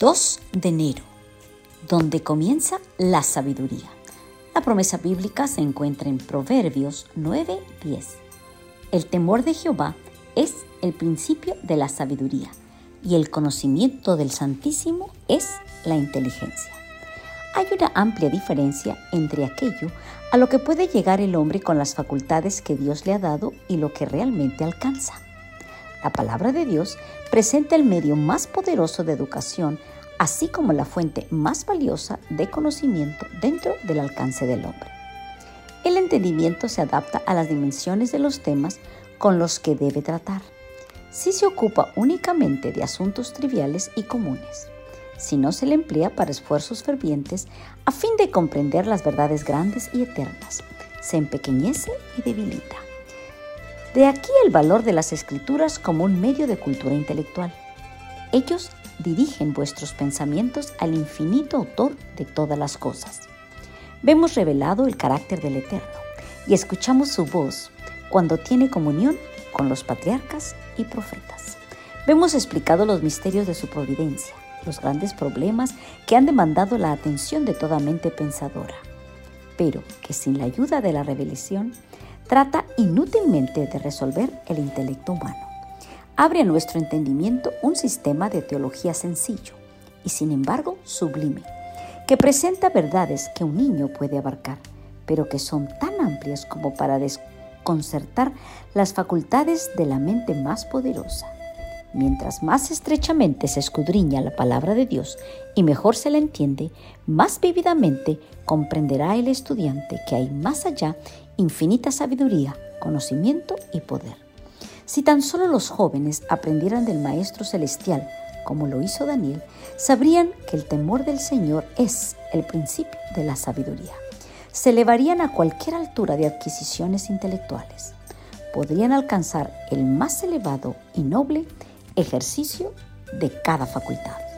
2 de enero, donde comienza la sabiduría. La promesa bíblica se encuentra en Proverbios 9:10. El temor de Jehová es el principio de la sabiduría y el conocimiento del Santísimo es la inteligencia. Hay una amplia diferencia entre aquello a lo que puede llegar el hombre con las facultades que Dios le ha dado y lo que realmente alcanza. La palabra de Dios presenta el medio más poderoso de educación, así como la fuente más valiosa de conocimiento dentro del alcance del hombre. El entendimiento se adapta a las dimensiones de los temas con los que debe tratar. Si se ocupa únicamente de asuntos triviales y comunes, si no se le emplea para esfuerzos fervientes a fin de comprender las verdades grandes y eternas. Se empequeñece y debilita. De aquí el valor de las escrituras como un medio de cultura intelectual. Ellos dirigen vuestros pensamientos al infinito autor de todas las cosas. Vemos revelado el carácter del Eterno y escuchamos su voz cuando tiene comunión con los patriarcas y profetas. Vemos explicado los misterios de su providencia, los grandes problemas que han demandado la atención de toda mente pensadora, pero que sin la ayuda de la revelación trata inútilmente de resolver el intelecto humano. Abre a nuestro entendimiento un sistema de teología sencillo y sin embargo sublime, que presenta verdades que un niño puede abarcar, pero que son tan amplias como para desconcertar las facultades de la mente más poderosa. Mientras más estrechamente se escudriña la palabra de Dios y mejor se la entiende, más vívidamente comprenderá el estudiante que hay más allá infinita sabiduría, conocimiento y poder. Si tan solo los jóvenes aprendieran del Maestro Celestial, como lo hizo Daniel, sabrían que el temor del Señor es el principio de la sabiduría. Se elevarían a cualquier altura de adquisiciones intelectuales. Podrían alcanzar el más elevado y noble ejercicio de cada facultad.